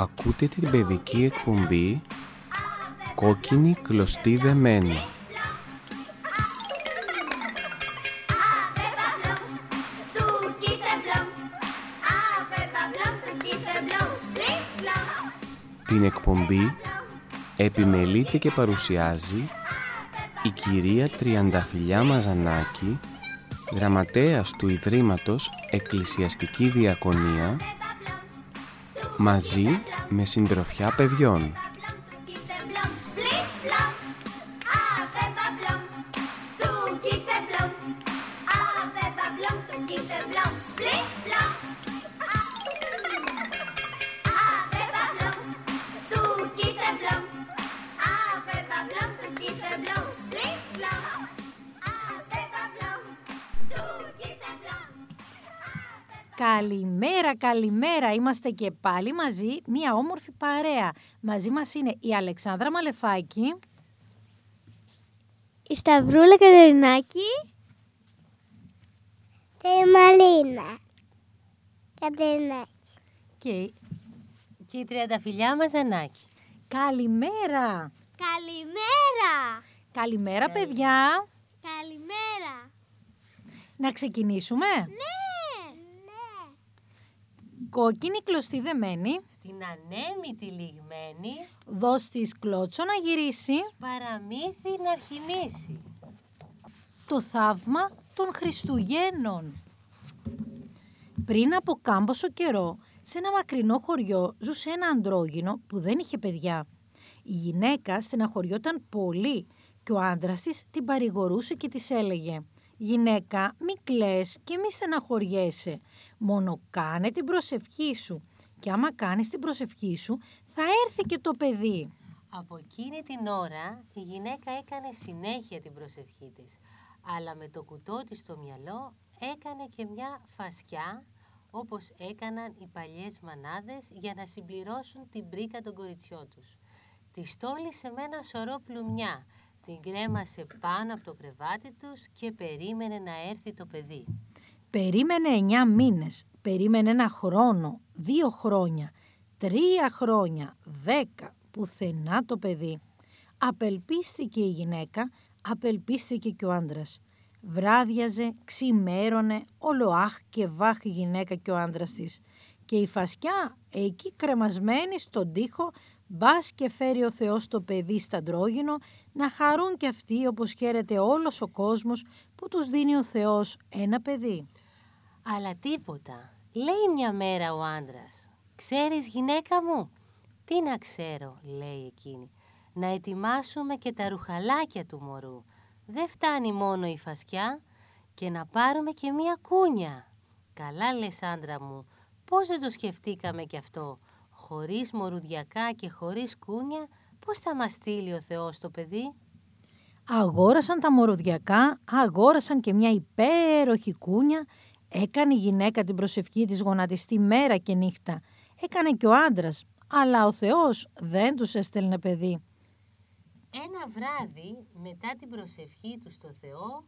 Ακούτε την παιδική εκπομπή «Κόκκινη κλωστή δεμένη». Την εκπομπή επιμελείται και παρουσιάζει η κυρία Τριανταφυλιά Μαζανάκη, γραμματέας του Ιδρύματος Εκκλησιαστική Διακονία, μαζί με συντροφιά παιδιών. Καλημέρα, καλημέρα. Είμαστε και πάλι μαζί, μια όμορφη παρέα. Μαζί μας είναι η Αλεξάνδρα Μαλεφάκη. Η Σταυρούλα Κατερινάκη. Και η Μαλίνα Κατερινάκη. Και Και η τριανταφυλιά Μαζανάκη. καλημέρα. Καλημέρα. Καλημέρα, παιδιά. Καλημέρα. Να ξεκινήσουμε; Ναι. Ναι. Κόκκινη κλωστή δεμένη. Στην ανέμητη λιγμένη Δώσ' της κλώτσο να γυρίσει. παραμύθι να αρχινήσει. Το θαύμα των Χριστουγέννων. Πριν από κάμποσο καιρό, σε ένα μακρινό χωριό ζούσε ένα αντρόγινο που δεν είχε παιδιά. Η γυναίκα στεναχωριόταν πολύ και ο άντρας της την παρηγορούσε και της έλεγε «Γυναίκα, μη κλαις και μη στεναχωριέσαι, μόνο κάνε την προσευχή σου και άμα κάνεις την προσευχή σου θα έρθει και το παιδί». Από εκείνη την ώρα η γυναίκα έκανε συνέχεια την προσευχή της, αλλά με το κουτό της στο μυαλό έκανε και μια φασιά όπως έκαναν οι παλιές μανάδες για να συμπληρώσουν την πρίκα των κοριτσιών τους. Τη στόλισε με ένα σωρό πλουμιά, την κρέμασε πάνω από το κρεβάτι τους και περίμενε να έρθει το παιδί. Περίμενε εννιά μήνες, περίμενε ένα χρόνο, δύο χρόνια, τρία χρόνια, δέκα, πουθενά το παιδί. Απελπίστηκε η γυναίκα, απελπίστηκε και ο άντρας. Βράδιαζε, ξημέρωνε, όλο αχ και βάχ η γυναίκα και ο άντρας της. Και η φασιά, εκεί κρεμασμένη στον τοίχο, μπας και φέρει ο Θεός το παιδί στα αντρόγινο, να χαρούν κι αυτοί όπως χαίρεται όλος ο κόσμος που τους δίνει ο Θεός ένα παιδί. Αλλά τίποτα. Λέει μια μέρα ο άντρας. «Ξέρεις γυναίκα μου» «Τι να ξέρω» λέει εκείνη. «Να ετοιμάσουμε και τα ρουχαλάκια του μωρού. Δεν φτάνει μόνο η φασιά και να πάρουμε και μια κούνια». «Καλά λες άντρα μου, πώς δεν το σκεφτήκαμε κι αυτό. Χωρίς μορουδιακά και χωρίς κούνια, πώς θα μας στείλει ο Θεός το παιδί» Αγόρασαν τα μοροδιακά, αγόρασαν και μια υπέροχη κούνια, έκανε η γυναίκα την προσευχή της γονατιστή μέρα και νύχτα. Έκανε και ο άντρας, αλλά ο Θεός δεν τους έστελνε παιδί. Ένα βράδυ, μετά την προσευχή του στο Θεό,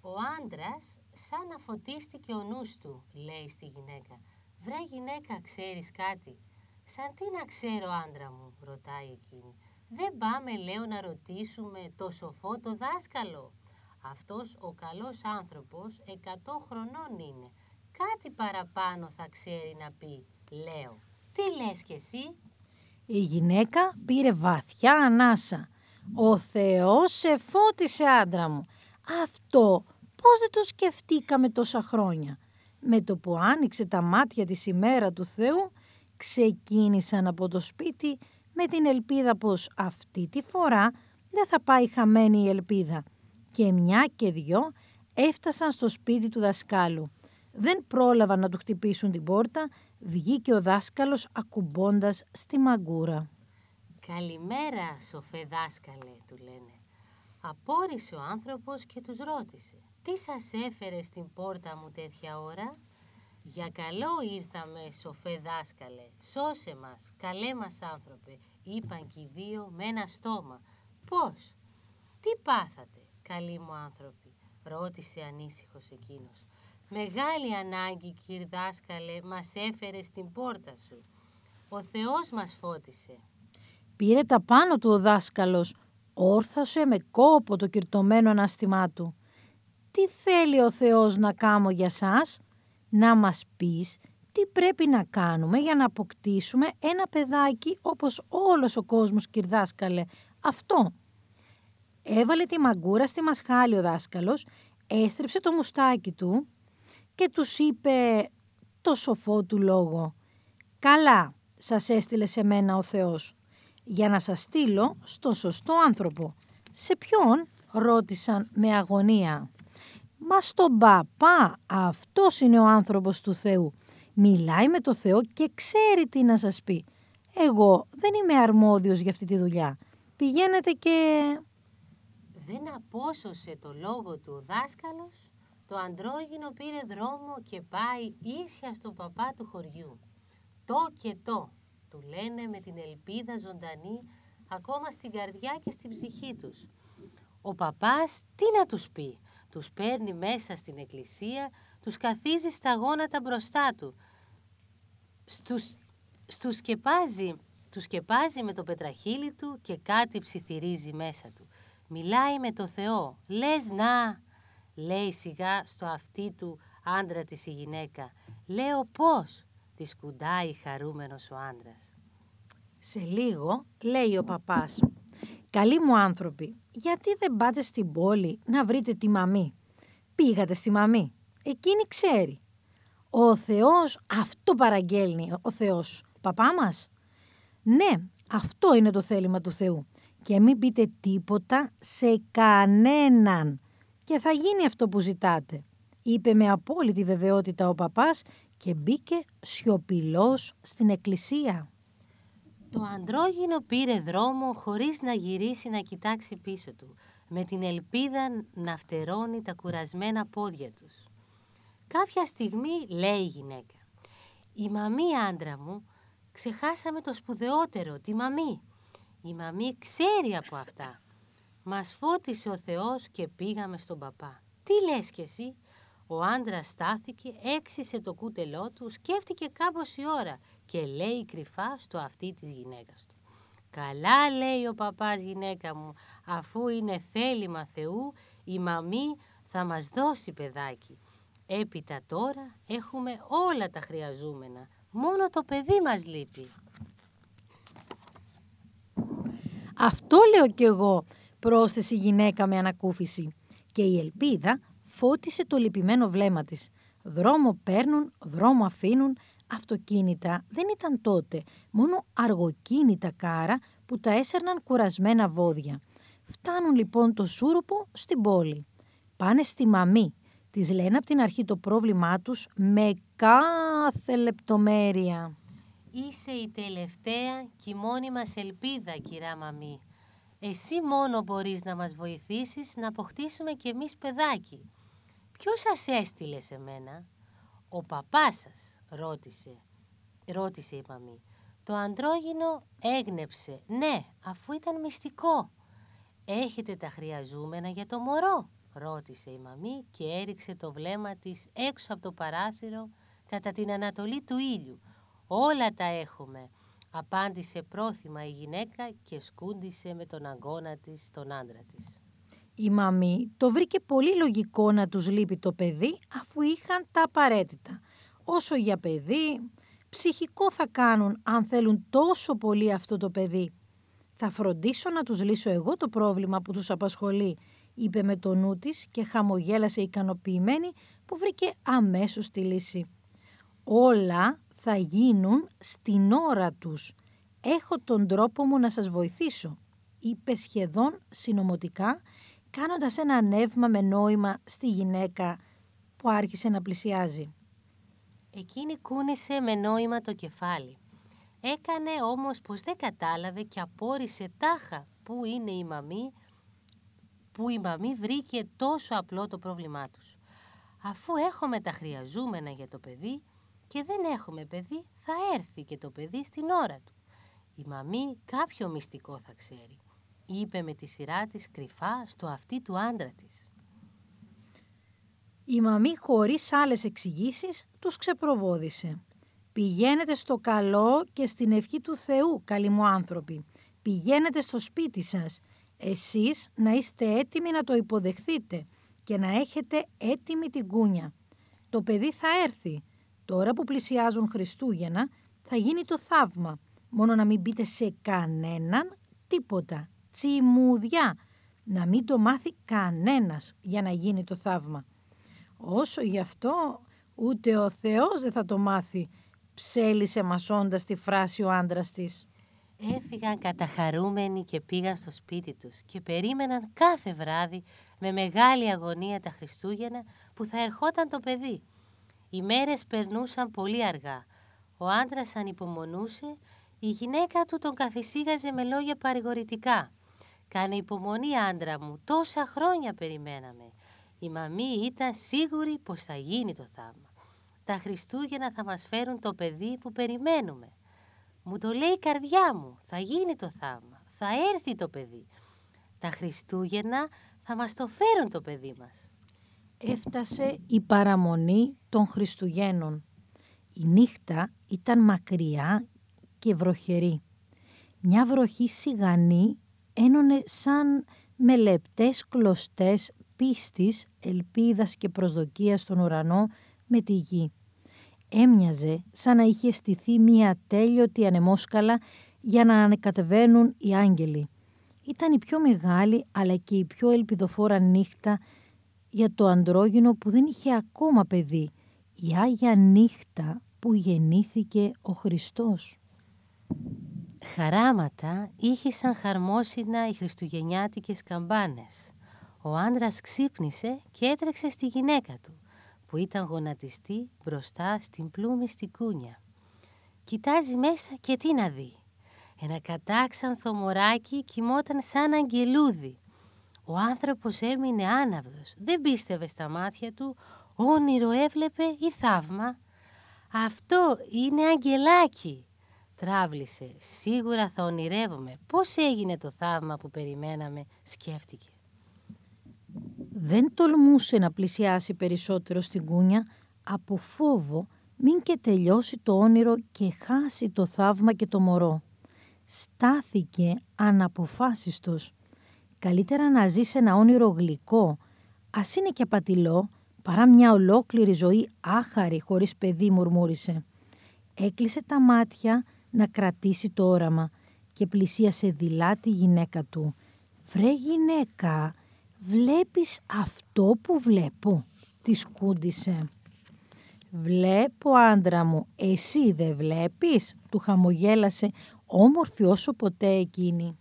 ο άντρας σαν να φωτίστηκε ο νους του, λέει στη γυναίκα. «Βρε γυναίκα, ξέρεις κάτι» «Σαν τι να ξέρω άντρα μου» ρωτάει εκείνη. «Δεν πάμε, λέω, να ρωτήσουμε το σοφό το δάσκαλο» Αυτός ο καλός άνθρωπος εκατό χρονών είναι. Κάτι παραπάνω θα ξέρει να πει, λέω. Τι λες κι εσύ; Η γυναίκα πήρε βαθιά ανάσα. «Ο Θεός σε φώτισε άντρα μου. Αυτό πώς δεν το σκεφτήκαμε τόσα χρόνια». Με το που άνοιξε τα μάτια της ημέρα του Θεού, ξεκίνησαν από το σπίτι με την ελπίδα πως αυτή τη φορά δεν θα πάει χαμένη η ελπίδα. Και μια και δυο έφτασαν στο σπίτι του δασκάλου. Δεν πρόλαβαν να του χτυπήσουν την πόρτα, βγήκε ο δάσκαλος ακουμπώντας στη μαγκούρα. «Καλημέρα, σοφέ δάσκαλε», του λένε. Απόρρισε ο άνθρωπος και τους ρώτησε «Τι σας έφερε στην πόρτα μου τέτοια ώρα» «Για καλό ήρθαμε, σοφέ δάσκαλε, σώσε μας, καλέ μας άνθρωπε», είπαν και οι δύο με ένα στόμα. «Πώς, τι πάθατε, καλοί μου άνθρωποι», ρώτησε ανήσυχος εκείνος. «Μεγάλη ανάγκη, κύρ δάσκαλε, μας έφερες στην πόρτα σου». Ο Θεός μας φώτισε. Πήρε τα πάνω του ο δάσκαλος, όρθασε με κόπο το κυρτωμένο ανάστημά του. Τι θέλει ο Θεός να κάνω για σας, να μας πεις τι πρέπει να κάνουμε για να αποκτήσουμε ένα παιδάκι όπως όλος ο κόσμος κυρδάσκαλε. Αυτό. Έβαλε τη μαγκούρα στη μασχάλη ο δάσκαλος, έστριψε το μουστάκι του και τους είπε το σοφό του λόγο. «Καλά σας έστειλε σε μένα ο Θεός, για να σας στείλω στο σωστό άνθρωπο». «Σε ποιον» ρώτησαν με αγωνία. «Μα στον παπά, αυτός είναι ο άνθρωπος του Θεού. Μιλάει με το Θεό και ξέρει τι να σας πει. Εγώ δεν είμαι αρμόδιος για αυτή τη δουλειά. Πηγαίνετε και...» Δεν απόσωσε το λόγο του ο δάσκαλος, το αντρόγινο πήρε δρόμο και πάει ίσια στον παπά του χωριού. Το και το, του λένε με την ελπίδα ζωντανή ακόμα στην καρδιά και στην ψυχή τους. Ο παπάς τι να τους πει, τους παίρνει μέσα στην εκκλησία, τους καθίζει στα γόνατα μπροστά του, στους, στους σκεπάζει, τους σκεπάζει με το πετραχύλι του και κάτι ψιθυρίζει μέσα του. Μιλάει με το Θεό, λες να, λέει σιγά στο αυτί του άντρα της η γυναίκα. Λέω πώς, της σκουντάει χαρούμενος ο άντρας. Σε λίγο λέει ο παπάς «Καλοί μου άνθρωποι, γιατί δεν πάτε στην πόλη να βρείτε τη μαμή» πήγατε στη μαμή. Εκείνη ξέρει. Ο Θεός αυτό παραγγέλνει, ο Θεός. Παπά μας. Ναι, αυτό είναι το θέλημα του Θεού. Και μην πείτε τίποτα σε κανέναν. Και θα γίνει αυτό που ζητάτε. Είπε με απόλυτη βεβαιότητα ο παπάς και μπήκε σιωπηλός στην εκκλησία. Το αντρόγινο πήρε δρόμο χωρίς να γυρίσει να κοιτάξει πίσω του με την ελπίδα να φτερώνει τα κουρασμένα πόδια τους. Κάποια στιγμή λέει η γυναίκα «Η μαμή άντρα μου, ξεχάσαμε το σπουδαιότερο, τη μαμή. Η μαμή ξέρει από αυτά. Μας φώτισε ο Θεός και πήγαμε στον παπά. Τι λες κι εσύ» Ο άντρας στάθηκε, έξισε το κούτελό του, σκέφτηκε κάπως η ώρα και λέει κρυφά στο αυτί της γυναίκας του. Καλά λέει ο παπάς γυναίκα μου, αφού είναι θέλημα Θεού, η μαμή θα μας δώσει παιδάκι. Έπειτα τώρα έχουμε όλα τα χρειαζούμενα, μόνο το παιδί μας λείπει. Αυτό λέω κι εγώ, πρόσθεσε η γυναίκα με ανακούφιση. Και η ελπίδα φώτισε το λυπημένο βλέμμα της. Δρόμο παίρνουν, δρόμο αφήνουν, αυτοκίνητα δεν ήταν τότε, μόνο αργοκίνητα κάρα που τα έσερναν κουρασμένα βόδια. Φτάνουν λοιπόν το σούρουπο στην πόλη. Πάνε στη μαμή. Της λένε από την αρχή το πρόβλημά τους με κάθε λεπτομέρεια. Είσαι η τελευταία και η μόνη μας ελπίδα, κυρά μαμή. Εσύ μόνο μπορείς να μας βοηθήσεις να αποκτήσουμε κι εμείς παιδάκι. Ποιος σας έστειλε σε μένα; Ο παπάς σας, ρώτησε. Ρώτησε η μαμή. Το αντρόγινο έγνεψε. Ναι, αφού ήταν μυστικό. Έχετε τα χρειαζούμενα για το μωρό, ρώτησε η μαμή και έριξε το βλέμμα της έξω από το παράθυρο κατά την ανατολή του ήλιου. Όλα τα έχουμε, απάντησε πρόθυμα η γυναίκα και σκούντισε με τον αγώνα της τον άντρα της. Η μαμή το βρήκε πολύ λογικό να τους λείπει το παιδί αφού είχαν τα απαραίτητα. Όσο για παιδί, ψυχικό θα κάνουν αν θέλουν τόσο πολύ αυτό το παιδί. Θα φροντίσω να τους λύσω εγώ το πρόβλημα που τους απασχολεί, είπε με το νου της και χαμογέλασε ικανοποιημένη που βρήκε αμέσως τη λύση. Όλα θα γίνουν στην ώρα τους. Έχω τον τρόπο μου να σας βοηθήσω, είπε σχεδόν συνομωτικά, κάνοντας ένα νεύμα με νόημα στη γυναίκα που άρχισε να πλησιάζει. Εκείνη κούνησε με νόημα το κεφάλι. Έκανε όμως πως δεν κατάλαβε και απόρρισε τάχα που είναι η μαμή, που η μαμή βρήκε τόσο απλό το πρόβλημά τους. Αφού έχουμε τα χρειαζούμενα για το παιδί και δεν έχουμε παιδί, θα έρθει και το παιδί στην ώρα του. Η μαμή κάποιο μυστικό θα ξέρει, είπε με τη σειρά της κρυφά στο αυτί του άντρα της. Η μαμή χωρίς άλλες εξηγήσεις τους ξεπροβόδησε. Πηγαίνετε στο καλό και στην ευχή του Θεού, καλοί μου άνθρωποι. Πηγαίνετε στο σπίτι σας. Εσείς να είστε έτοιμοι να το υποδεχθείτε και να έχετε έτοιμη την κούνια. Το παιδί θα έρθει. Τώρα που πλησιάζουν Χριστούγεννα θα γίνει το θαύμα. Μόνο να μην πείτε σε κανέναν τίποτα. Τσιμουδιά. Να μην το μάθει κανένας για να γίνει το θαύμα. Όσο γι' αυτό ούτε ο Θεός δεν θα το μάθει, ψέλισε μασώντας τη φράση ο άντρας της. Έφυγαν καταχαρούμενοι και πήγαν στο σπίτι τους και περίμεναν κάθε βράδυ με μεγάλη αγωνία τα Χριστούγεννα που θα ερχόταν το παιδί. Οι μέρες περνούσαν πολύ αργά. Ο άντρας ανυπομονούσε, η γυναίκα του τον καθησύγαζε με λόγια παρηγορητικά. «Κάνε υπομονή άντρα μου, τόσα χρόνια περιμέναμε». Η μαμή ήταν σίγουρη πως θα γίνει το θαύμα. Τα Χριστούγεννα θα μας φέρουν το παιδί που περιμένουμε. Μου το λέει η καρδιά μου, θα γίνει το θαύμα, θα έρθει το παιδί. Τα Χριστούγεννα θα μας το φέρουν το παιδί μας. Έφτασε η παραμονή των Χριστουγέννων. Η νύχτα ήταν μακριά και βροχερή. Μια βροχή σιγανή ένωνε σαν με λεπτές κλωστές πίστης, ελπίδας και προσδοκίας στον ουρανό με τη γη. Έμοιαζε σαν να είχε στηθεί μία τέλειωτη ανεμόσκαλα για να ανεκατεβαίνουν οι άγγελοι. Ήταν η πιο μεγάλη αλλά και η πιο ελπιδοφόρα νύχτα για το αντρόγινο που δεν είχε ακόμα παιδί. Η Άγια Νύχτα που γεννήθηκε ο Χριστός. Χαράματα ήχησαν χαρμόσυνα οι χριστουγεννιάτικες καμπάνες. Ο άντρας ξύπνησε και έτρεξε στη γυναίκα του, που ήταν γονατιστή μπροστά στην πλούμη στην κούνια. Κοιτάζει μέσα και τι να δει. Ένα κατάξανθο μωράκι κοιμόταν σαν αγγελούδι. Ο άνθρωπος έμεινε άναυδος, δεν πίστευε στα μάτια του, όνειρο έβλεπε ή θαύμα. «Αυτό είναι αγγελάκι», τράβλησε. «Σίγουρα θα ονειρεύομαι. Πώς έγινε το θαύμα που περιμέναμε», σκέφτηκε. Δεν τολμούσε να πλησιάσει περισσότερο στην κούνια από φόβο μην και τελειώσει το όνειρο και χάσει το θαύμα και το μωρό. Στάθηκε αναποφάσιστος. Καλύτερα να ζει σε ένα όνειρο γλυκό, ας είναι και απατηλό, παρά μια ολόκληρη ζωή άχαρη χωρίς παιδί μουρμούρισε. Έκλεισε τα μάτια να κρατήσει το όραμα και πλησίασε δειλά τη γυναίκα του. «Βρε γυναίκα, «Βλέπεις αυτό που βλέπω», τη σκούντισε. «Βλέπω, άντρα μου, εσύ δεν βλέπεις», του χαμογέλασε όμορφη όσο ποτέ εκείνη.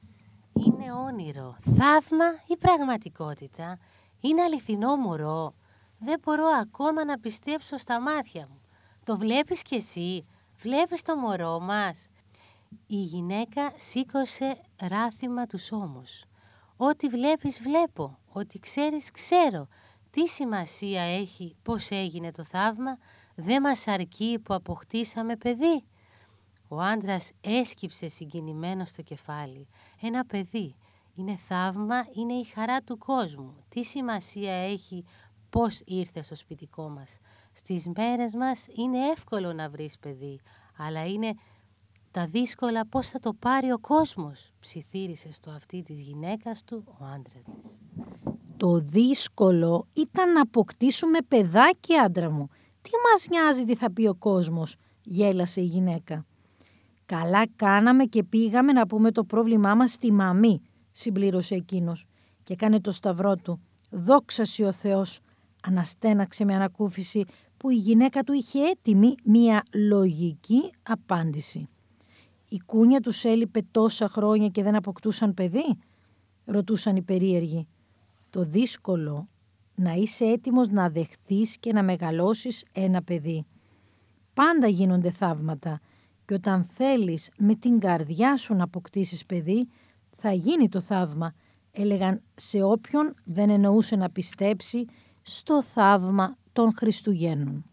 «Είναι όνειρο, θαύμα ή πραγματικότητα, είναι αληθινό μωρό. Δεν μπορώ ακόμα να πιστέψω στα μάτια μου. Το βλέπεις κι εσύ, βλέπεις το μωρό μας». Η γυναίκα σήκωσε ράθιμα τους ώμους. Ό,τι βλέπεις βλέπω, ό,τι ξέρεις ξέρω. Τι σημασία έχει πώς έγινε το θαύμα, δεν μας αρκεί που αποκτήσαμε παιδί. Ο άντρας έσκυψε συγκινημένο στο κεφάλι. Ένα παιδί. Είναι θαύμα, είναι η χαρά του κόσμου. Τι σημασία έχει πώς ήρθε στο σπιτικό μας. Στις μέρες μας είναι εύκολο να βρεις παιδί, αλλά είναι τα δύσκολα πώς θα το πάρει ο κόσμος, ψιθύρισε στο αυτί της γυναίκας του ο άντρας της. Το δύσκολο ήταν να αποκτήσουμε παιδάκι άντρα μου. Τι μας νοιάζει τι θα πει ο κόσμος, γέλασε η γυναίκα. Καλά κάναμε και πήγαμε να πούμε το πρόβλημά μας στη μαμή, συμπλήρωσε εκείνος και έκανε το σταυρό του. Δόξα ο Θεός, αναστέναξε με ανακούφιση που η γυναίκα του είχε έτοιμη μία λογική απάντηση. Η κούνια τους έλειπε τόσα χρόνια και δεν αποκτούσαν παιδί, ρωτούσαν οι περίεργοι. Το δύσκολο να είσαι έτοιμος να δεχθείς και να μεγαλώσεις ένα παιδί. Πάντα γίνονται θαύματα και όταν θέλεις με την καρδιά σου να αποκτήσεις παιδί, θα γίνει το θαύμα, έλεγαν σε όποιον δεν εννοούσε να πιστέψει στο θαύμα των Χριστουγέννων.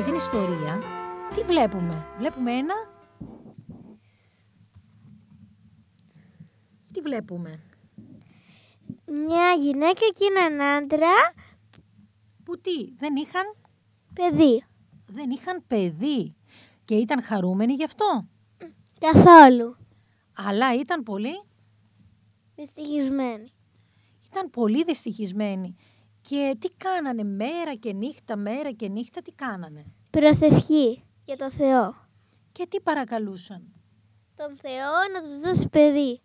Αυτή την ιστορία τι βλέπουμε; Βλέπουμε ένα... Τι βλέπουμε; Μια γυναίκα και έναν άντρα, Που τι, δεν είχαν, παιδί. δεν είχαν παιδί και ήταν χαρούμενοι γι' αυτό; Καθόλου. Αλλά ήταν πολύ, Δυστυχισμένη. ήταν πολύ δυστυχισμένοι. Και τι κάνανε μέρα και νύχτα, μέρα και νύχτα, τι κάνανε; Προσευχή για το Θεό. Και τι παρακαλούσαν; Τον Θεό να τους δώσει παιδί.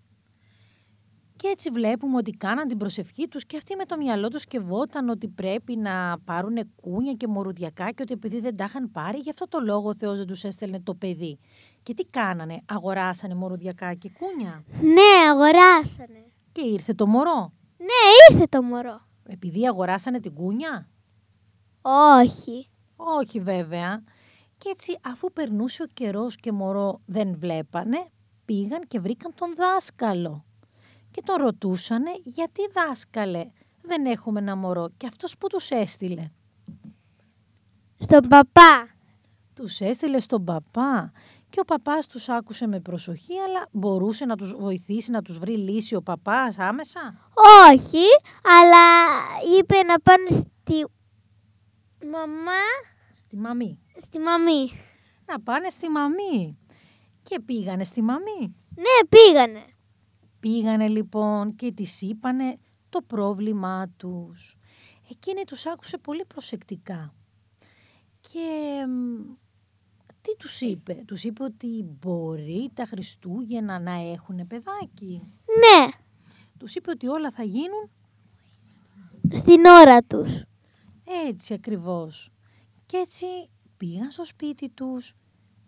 Και έτσι βλέπουμε ότι κάναν την προσευχή τους και αυτοί με το μυαλό τους σκευόταν ότι πρέπει να πάρουν κούνια και μορουδιακά και ότι επειδή δεν τα είχαν πάρει, γι' αυτό το λόγο ο Θεός δεν τους έστελνε το παιδί. Και τι κάνανε, αγοράσανε μορουδιακά και κούνια; Ναι, αγοράσανε. και ήρθε το μωρό; Ναι, ήρθε το μωρό. Επειδή αγοράσανε την κούνια; Όχι. Όχι βέβαια. Και έτσι αφού περνούσε ο καιρός και μωρό δεν βλέπανε, πήγαν και βρήκαν τον δάσκαλο. Και τον ρωτούσανε γιατί δάσκαλε δεν έχουμε ένα μωρό; Και αυτός που τους έστειλε. Στον παπά. Τους έστειλε στον παπά και ο παπάς τους άκουσε με προσοχή αλλά μπορούσε να τους βοηθήσει να τους βρει λύση ο παπάς άμεσα; Όχι, αλλά είπε να πάνε στη μαμά, Στη μαμή. στη μαμή. Να πάνε στη μαμή. Και πήγανε στη μαμή. Ναι, πήγανε. Πήγανε λοιπόν και της είπανε το πρόβλημά τους. Εκείνη τους άκουσε πολύ προσεκτικά. Και μ, τι τους είπε; Τους είπε ότι μπορεί τα Χριστούγεννα να έχουν παιδάκι. Ναι, Τους είπε ότι όλα θα γίνουν στην ώρα τους. έτσι ακριβώς. Και έτσι πήγαν στο σπίτι τους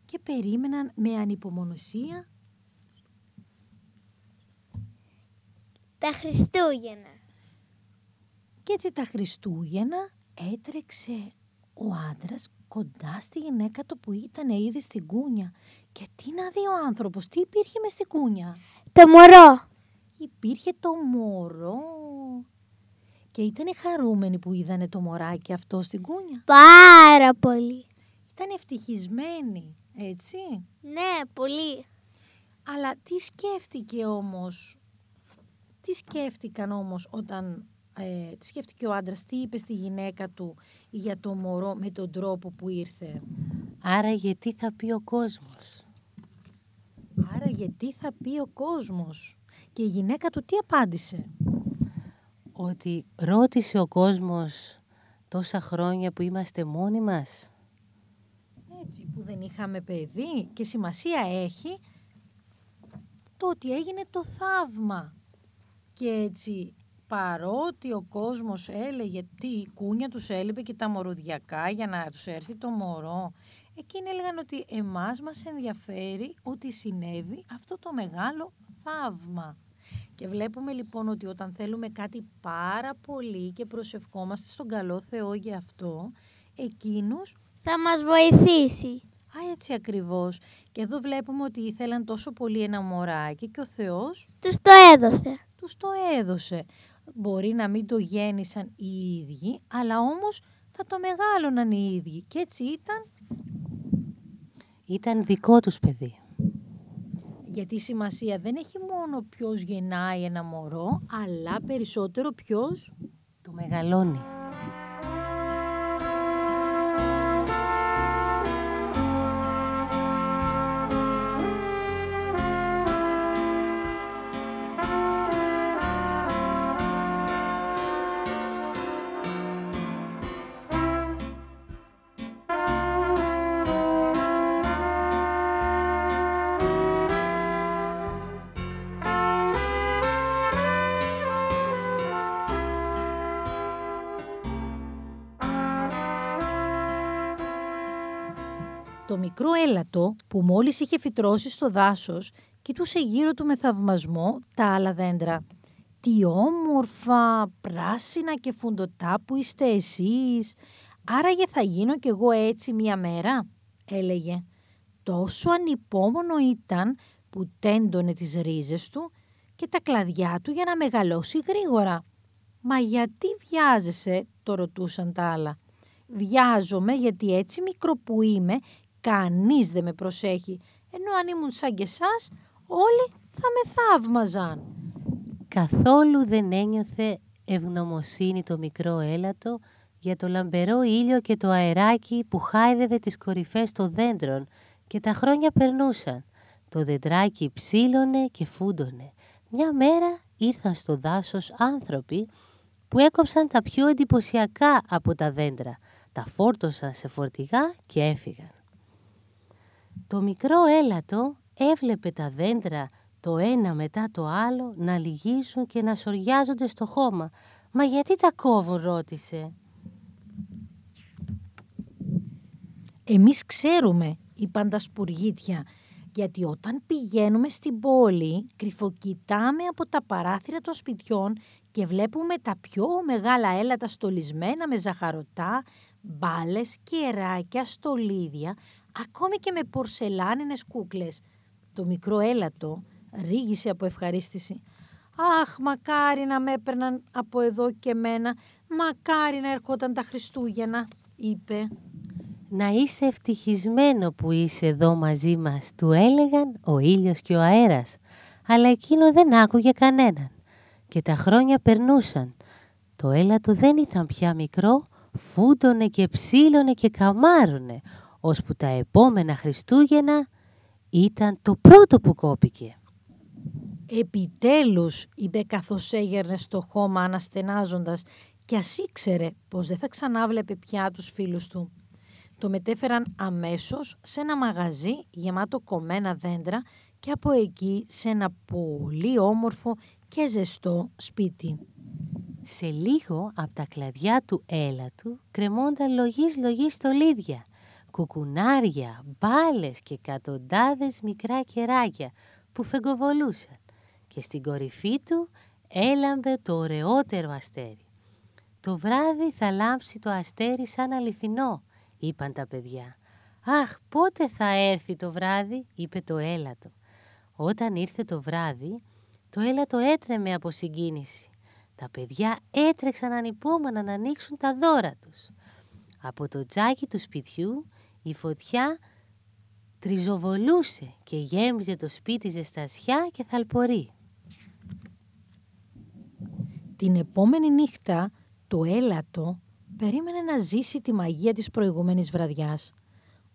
και περίμεναν με ανυπομονωσία Τα Χριστούγεννα. Και έτσι τα Χριστούγεννα έτρεξε ο άντρας κοντά στη γυναίκα του που ήταν ήδη στην κούνια. Και τι να δει ο άνθρωπος, τι υπήρχε μες στην κούνια; Το μωρό. Υπήρχε το μωρό. Και ήταν χαρούμενοι που είδανε το μωράκι αυτό στην κούνια. Πάρα πολύ. Ήταν ευτυχισμένοι, έτσι; Ναι, πολύ. Αλλά τι σκέφτηκε όμως, τι σκέφτηκαν όμως όταν, ε, τι σκέφτηκε ο άντρας, τι είπε στη γυναίκα του για το μωρό με τον τρόπο που ήρθε; Άρα γιατί θα πει ο κόσμος. Άρα γιατί θα πει ο κόσμος. Και η γυναίκα του τι απάντησε; Ότι ρώτησε ο κόσμος τόσα χρόνια που είμαστε μόνοι μας. Έτσι που δεν είχαμε παιδί και σημασία έχει το ότι έγινε το θαύμα. Και έτσι παρότι ο κόσμος έλεγε τι η κούνια τους έλειπε και τα μορουδιακά για να τους έρθει το μωρό, εκείνοι έλεγαν ότι εμάς μας ενδιαφέρει ότι συνέβη αυτό το μεγάλο θαύμα. Και βλέπουμε λοιπόν ότι όταν θέλουμε κάτι πάρα πολύ και προσευχόμαστε στον καλό Θεό για αυτό, εκείνους Θα μας βοηθήσει. Α, έτσι ακριβώς. Και εδώ βλέπουμε ότι ήθελαν τόσο πολύ ένα μωράκι και ο Θεός Τους το έδωσε. τους το έδωσε. Μπορεί να μην το γέννησαν οι ίδιοι, αλλά όμως θα το μεγάλωναν οι ίδιοι. Και έτσι ήταν, Ήταν δικό τους παιδί. γιατί η σημασία δεν έχει μόνο ποιος γεννάει ένα μωρό, αλλά περισσότερο ποιος Το μεγαλώνει. Μικρό έλατο που μόλις είχε φυτρώσει στο δάσος κοιτούσε γύρω του με θαυμασμό τα άλλα δέντρα. Τι όμορφα, πράσινα και φουντοτά που είστε εσείς. Άραγε θα γίνω κι εγώ έτσι μία μέρα, έλεγε. Τόσο ανυπόμονο ήταν που τέντωνε τις ρίζες του και τα κλαδιά του για να μεγαλώσει γρήγορα. «Μα γιατί βιάζεσαι» το ρωτούσαν τα άλλα. Βιάζομαι γιατί έτσι μικρό που είμαι, κανείς δεν με προσέχει. Ενώ αν ήμουν σαν και εσάς, όλοι θα με θαύμαζαν. Καθόλου δεν ένιωθε ευγνωμοσύνη το μικρό έλατο για το λαμπερό ήλιο και το αεράκι που χάιδευε τις κορυφές των δέντρων και τα χρόνια περνούσαν. Το δεντράκι ψήλωνε και φούντωνε. Μια μέρα ήρθαν στο δάσος άνθρωποι που έκοψαν τα πιο εντυπωσιακά από τα δέντρα, τα φόρτωσαν σε φορτηγά και έφυγαν. Το μικρό έλατο έβλεπε τα δέντρα το ένα μετά το άλλο να λυγίζουν και να σοριάζονται στο χώμα. «Μα γιατί τα κόβουν» ρώτησε. «Εμείς ξέρουμε», είπαν τα σπουργίτια, γιατί όταν πηγαίνουμε στην πόλη κρυφοκοιτάμε από τα παράθυρα των σπιτιών και βλέπουμε τα πιο μεγάλα έλατα στολισμένα με ζαχαρωτά, μπάλες, κεράκια, στολίδια, ακόμη και με πορσελάνινες κούκλες. Το μικρό έλατο ρίγησε από ευχαρίστηση. «Αχ, μακάρι να με έπαιρναν από εδώ και μένα, μακάρι να ερχόταν τα Χριστούγεννα», είπε. «Να είσαι ευτυχισμένο που είσαι εδώ μαζί μας», του έλεγαν ο ήλιος και ο αέρας, αλλά εκείνο δεν άκουγε κανέναν. Και τα χρόνια περνούσαν. Το έλατο δεν ήταν πια μικρό, φούντωνε και ψήλωνε και καμάρωνε, ώσπου τα επόμενα Χριστούγεννα ήταν το πρώτο που κόπηκε. «Επιτέλους», είπε καθώς έγερνε στο χώμα αναστενάζοντας και ας ήξερε πως δεν θα ξανάβλεπε πια τους φίλους του. Το μετέφεραν αμέσως σε ένα μαγαζί γεμάτο κομμένα δέντρα και από εκεί σε ένα πολύ όμορφο και ζεστό σπίτι. Σε λίγο από τα κλαδιά του έλατου κρεμόνταν λογής λογής στολίδια, κουκουνάρια, μπάλες και εκατοντάδες μικρά κεράκια που φεγκοβολούσαν και στην κορυφή του έλαμπε το ωραιότερο αστέρι. «Το βράδυ θα λάμψει το αστέρι σαν αληθινό», είπαν τα παιδιά. «Αχ, πότε θα έρθει το βράδυ», είπε το έλατο. Όταν ήρθε το βράδυ, το έλατο έτρεμε από συγκίνηση. Τα παιδιά έτρεξαν ανυπόμονα να ανοίξουν τα δώρα τους. Από το τζάκι του σπιτιού η φωτιά τριζοβολούσε και γέμιζε το σπίτι ζεστασιά και θαλπορή. Την επόμενη νύχτα το έλατο περίμενε να ζήσει τη μαγεία της προηγούμενης βραδιάς.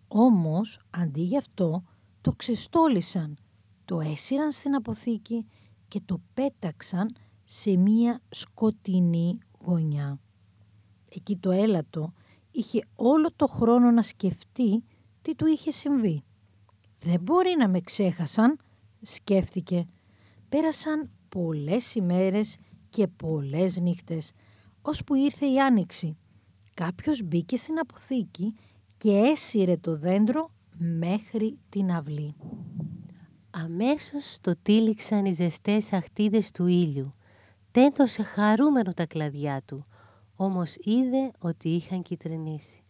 Όμως, αντί γι' αυτό, το ξεστόλισαν, το έσυραν στην αποθήκη και το πέταξαν σε μία σκοτεινή γωνιά. Εκεί το έλατο είχε όλο το χρόνο να σκεφτεί τι του είχε συμβεί. «Δεν μπορεί να με ξέχασαν», σκέφτηκε. Πέρασαν πολλές ημέρες και πολλές νύχτες, ώσπου ήρθε η άνοιξη. Κάποιος μπήκε στην αποθήκη και έσυρε το δέντρο μέχρι την αυλή. Αμέσως το τύλιξαν οι ζεστές αχτίδες του ήλιου. Τέντωσε χαρούμενο τα κλαδιά του, όμως είδε ότι είχαν κυτρινήσει.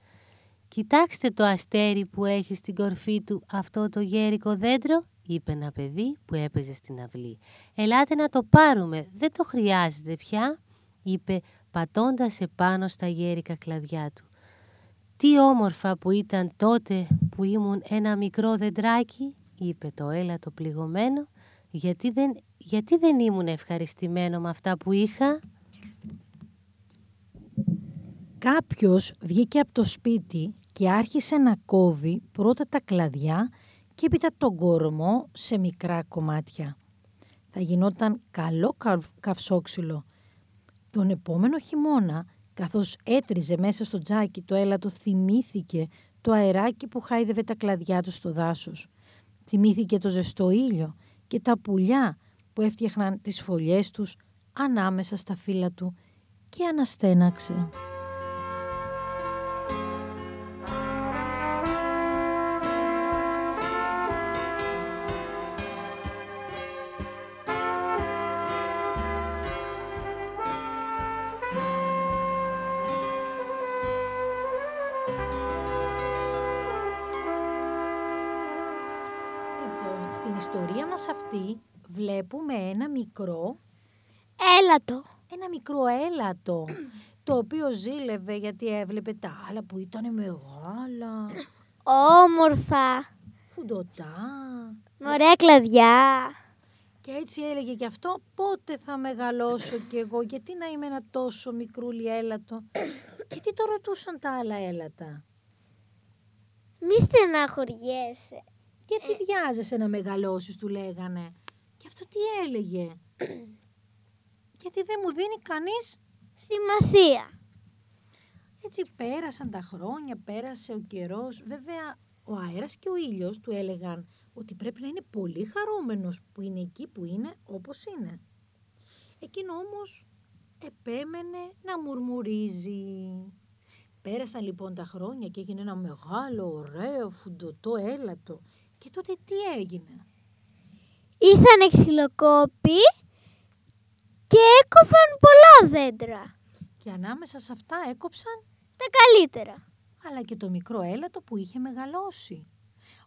«Κοιτάξτε το αστέρι που έχει στην κορφή του αυτό το γέρικο δέντρο», είπε ένα παιδί που έπαιζε στην αυλή. «Ελάτε να το πάρουμε, δεν το χρειάζεται πια», είπε πατώντας επάνω στα γέρικα κλαδιά του. «Τι όμορφα που ήταν τότε που ήμουν ένα μικρό δεντράκι», είπε το έλατο πληγωμένο, «γιατί δεν, γιατί δεν ήμουν ευχαριστημένο με αυτά που είχα». Κάποιος βγήκε από το σπίτι και άρχισε να κόβει πρώτα τα κλαδιά και έπειτα τον κορμό σε μικρά κομμάτια. Θα γινόταν καλό καυσόξυλο. Τον επόμενο χειμώνα, καθώς έτριζε μέσα στο τζάκι το έλατο, θυμήθηκε το αεράκι που χάιδευε τα κλαδιά του στο δάσος. Θυμήθηκε το ζεστό ήλιο και τα πουλιά που έφτιαχναν τις φωλιές τους ανάμεσα στα φύλλα του και αναστέναξε. Βλέπουμε ένα μικρό... Έλατο. Ένα μικρό έλατο, το οποίο ζήλευε γιατί έβλεπε τα άλλα που ήταν μεγάλα, Όμορφα. φουντωτά. Με ωραία κλαδιά. Και έτσι έλεγε και αυτό πότε θα μεγαλώσω κι εγώ, γιατί να είμαι ένα τόσο μικρούλι έλατο. Και τι το ρωτούσαν τα άλλα έλατα; Μη στεναχωριέσαι. Γιατί βιάζεσαι να μεγαλώσεις, του λέγανε. Και αυτό τι έλεγε; γιατί δεν μου δίνει κανείς. Σημασία. Έτσι πέρασαν τα χρόνια, πέρασε ο καιρός. Βέβαια, ο αέρας και ο ήλιος του έλεγαν ότι πρέπει να είναι πολύ χαρούμενος που είναι εκεί που είναι όπως είναι. Εκείνο όμως επέμενε να μουρμουρίζει. Πέρασαν λοιπόν τα χρόνια και έγινε ένα μεγάλο, ωραίο, φουντωτό έλατο. Και τότε τι έγινε; Ήρθανε ξυλοκόποι και έκοφαν πολλά δέντρα. Και ανάμεσα σε αυτά έκοψαν Τα καλύτερα. αλλά και το μικρό έλατο που είχε μεγαλώσει.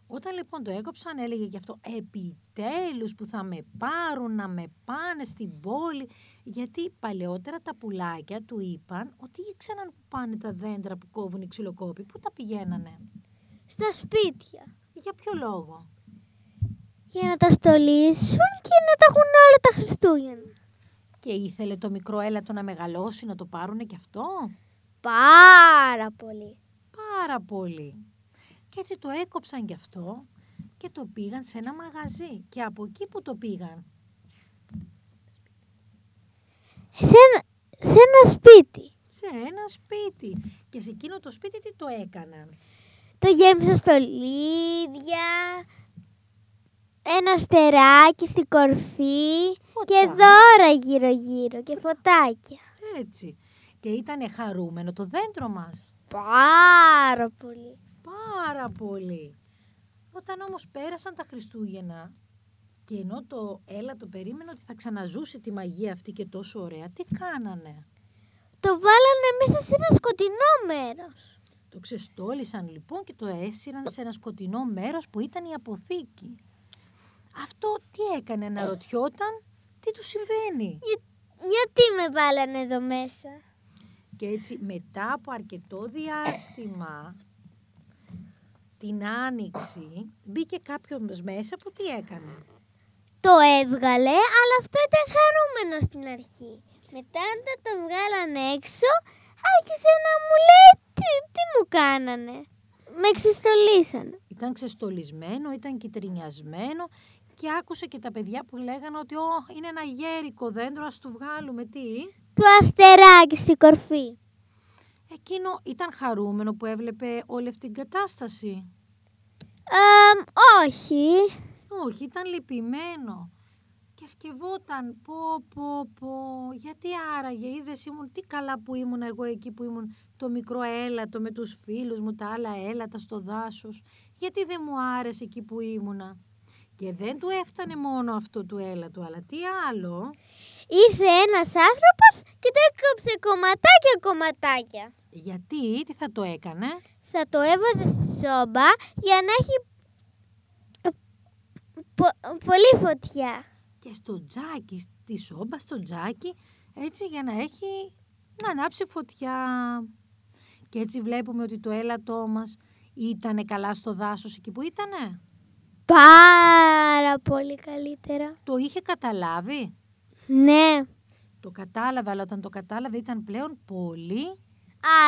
Όταν λοιπόν το έκοψαν έλεγε γι' αυτό επιτέλους που θα με πάρουν να με πάνε στην πόλη γιατί παλαιότερα τα πουλάκια του είπαν ότι ήξεραν που πάνε τα δέντρα που κόβουν οι ξυλοκόποι, που τα πηγαίνανε. Στα σπίτια. Για ποιο λόγο; Για να τα στολίσουν και να τα έχουν όλα τα Χριστούγεννα. Και ήθελε το μικρό έλατο να μεγαλώσει να το πάρουνε κι αυτό; Πάρα πολύ. Πάρα πολύ. Και έτσι το έκοψαν κι αυτό και το πήγαν σε ένα μαγαζί. Και από εκεί που το πήγαν; Σε ένα, σε ένα σπίτι. σε ένα σπίτι. Και σε εκείνο το σπίτι τι το έκαναν; Το γέμισαν στολίδια, ένα αστεράκι στην κορφή Φωτά. και δώρα γύρω-γύρω και φωτάκια. Έτσι. Και ήταν χαρούμενο το δέντρο μας. Πάρα πολύ. Πάρα πολύ. Όταν όμως πέρασαν τα Χριστούγεννα και ενώ το έλατο περίμενε ότι θα ξαναζούσε τη μαγεία αυτή και τόσο ωραία, τι κάνανε; Το βάλανε μέσα σε ένα σκοτεινό μέρος. Το ξεστόλισαν λοιπόν και το έσυραν σε ένα σκοτεινό μέρος που ήταν η αποθήκη. Αυτό τι έκανε, αναρωτιόταν, τι του συμβαίνει; Για- γιατί με βάλανε εδώ μέσα; Και έτσι μετά από αρκετό διάστημα, την άνοιξη, μπήκε κάποιος μέσα που τι έκανε; Το έβγαλε, αλλά αυτό ήταν χαρούμενο στην αρχή. Μετά όταν το βγάλανε έξω, άρχισε να μου κάνανε. Με ξεστολίσανε. Ήταν ξεστολισμένο, ήταν κυτρινιασμένο και άκουσε και τα παιδιά που λέγανε ότι «Ω, είναι ένα γέρικο δέντρο, ας του βγάλουμε τι». Το αστεράκι στην κορφή. Εκείνο ήταν χαρούμενο που έβλεπε όλη αυτή την κατάσταση. Αμ, όχι. Όχι, ήταν λυπημένο. Και σκευόταν, πω, πω, πω, γιατί άραγε, είδες ήμουν, τι καλά που ήμουν εγώ εκεί που ήμουν το μικρό έλατο με τους φίλους μου, τα άλλα έλατα στο δάσος. Γιατί δεν μου άρεσε εκεί που ήμουνα. Και δεν του έφτανε μόνο αυτό του έλατο, αλλά τι άλλο. Ήρθε ένας άνθρωπος και το έκοψε κομματάκια κομματάκια. Γιατί, τι θα το έκανε; Θα το έβαζε στη σόμπα για να έχει ε, πο- πολύ φωτιά. Και στο τζάκι, στη σόμπα, στο τζάκι, έτσι για να έχει, να ανάψει φωτιά. Και έτσι βλέπουμε ότι το έλατό μας ήτανε καλά στο δάσος εκεί που ήτανε; Πάρα πολύ καλύτερα. Το είχε καταλάβει; Ναι, Το κατάλαβε, αλλά όταν το κατάλαβε ήταν πλέον πολύ.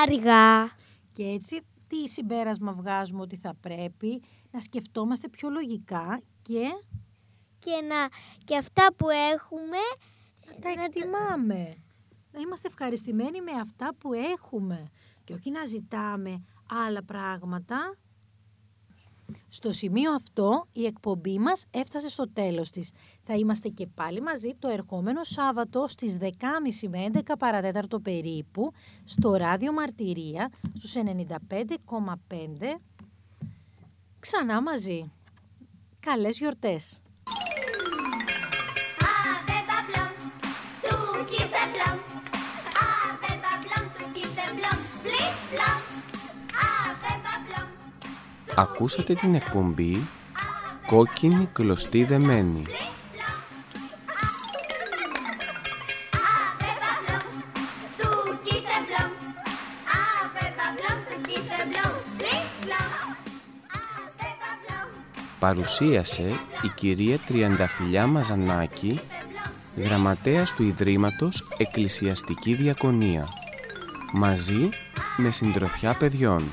άργα. Και έτσι τι συμπέρασμα βγάζουμε ότι θα πρέπει να σκεφτόμαστε πιο λογικά και Και, να, και αυτά που έχουμε να τα εκτιμάμε. Να είμαστε ευχαριστημένοι με αυτά που έχουμε και όχι να ζητάμε άλλα πράγματα. Στο σημείο αυτό η εκπομπή μας έφτασε στο τέλος της. Θα είμαστε και πάλι μαζί το ερχόμενο Σάββατο στις 10.30 με 11 παρατέταρτο περίπου στο ράδιο Μαρτυρία στους 95,5 ξανά μαζί. Καλές γιορτές! Ακούσατε την εκπομπή Κόκκινη κλωστή δεμένη. Παρουσίασε η κυρία Τριανταφυλιά Μαζανάκη, γραμματέας του Ιδρύματος Εκκλησιαστική Διακονία, μαζί με συντροφιά παιδιών.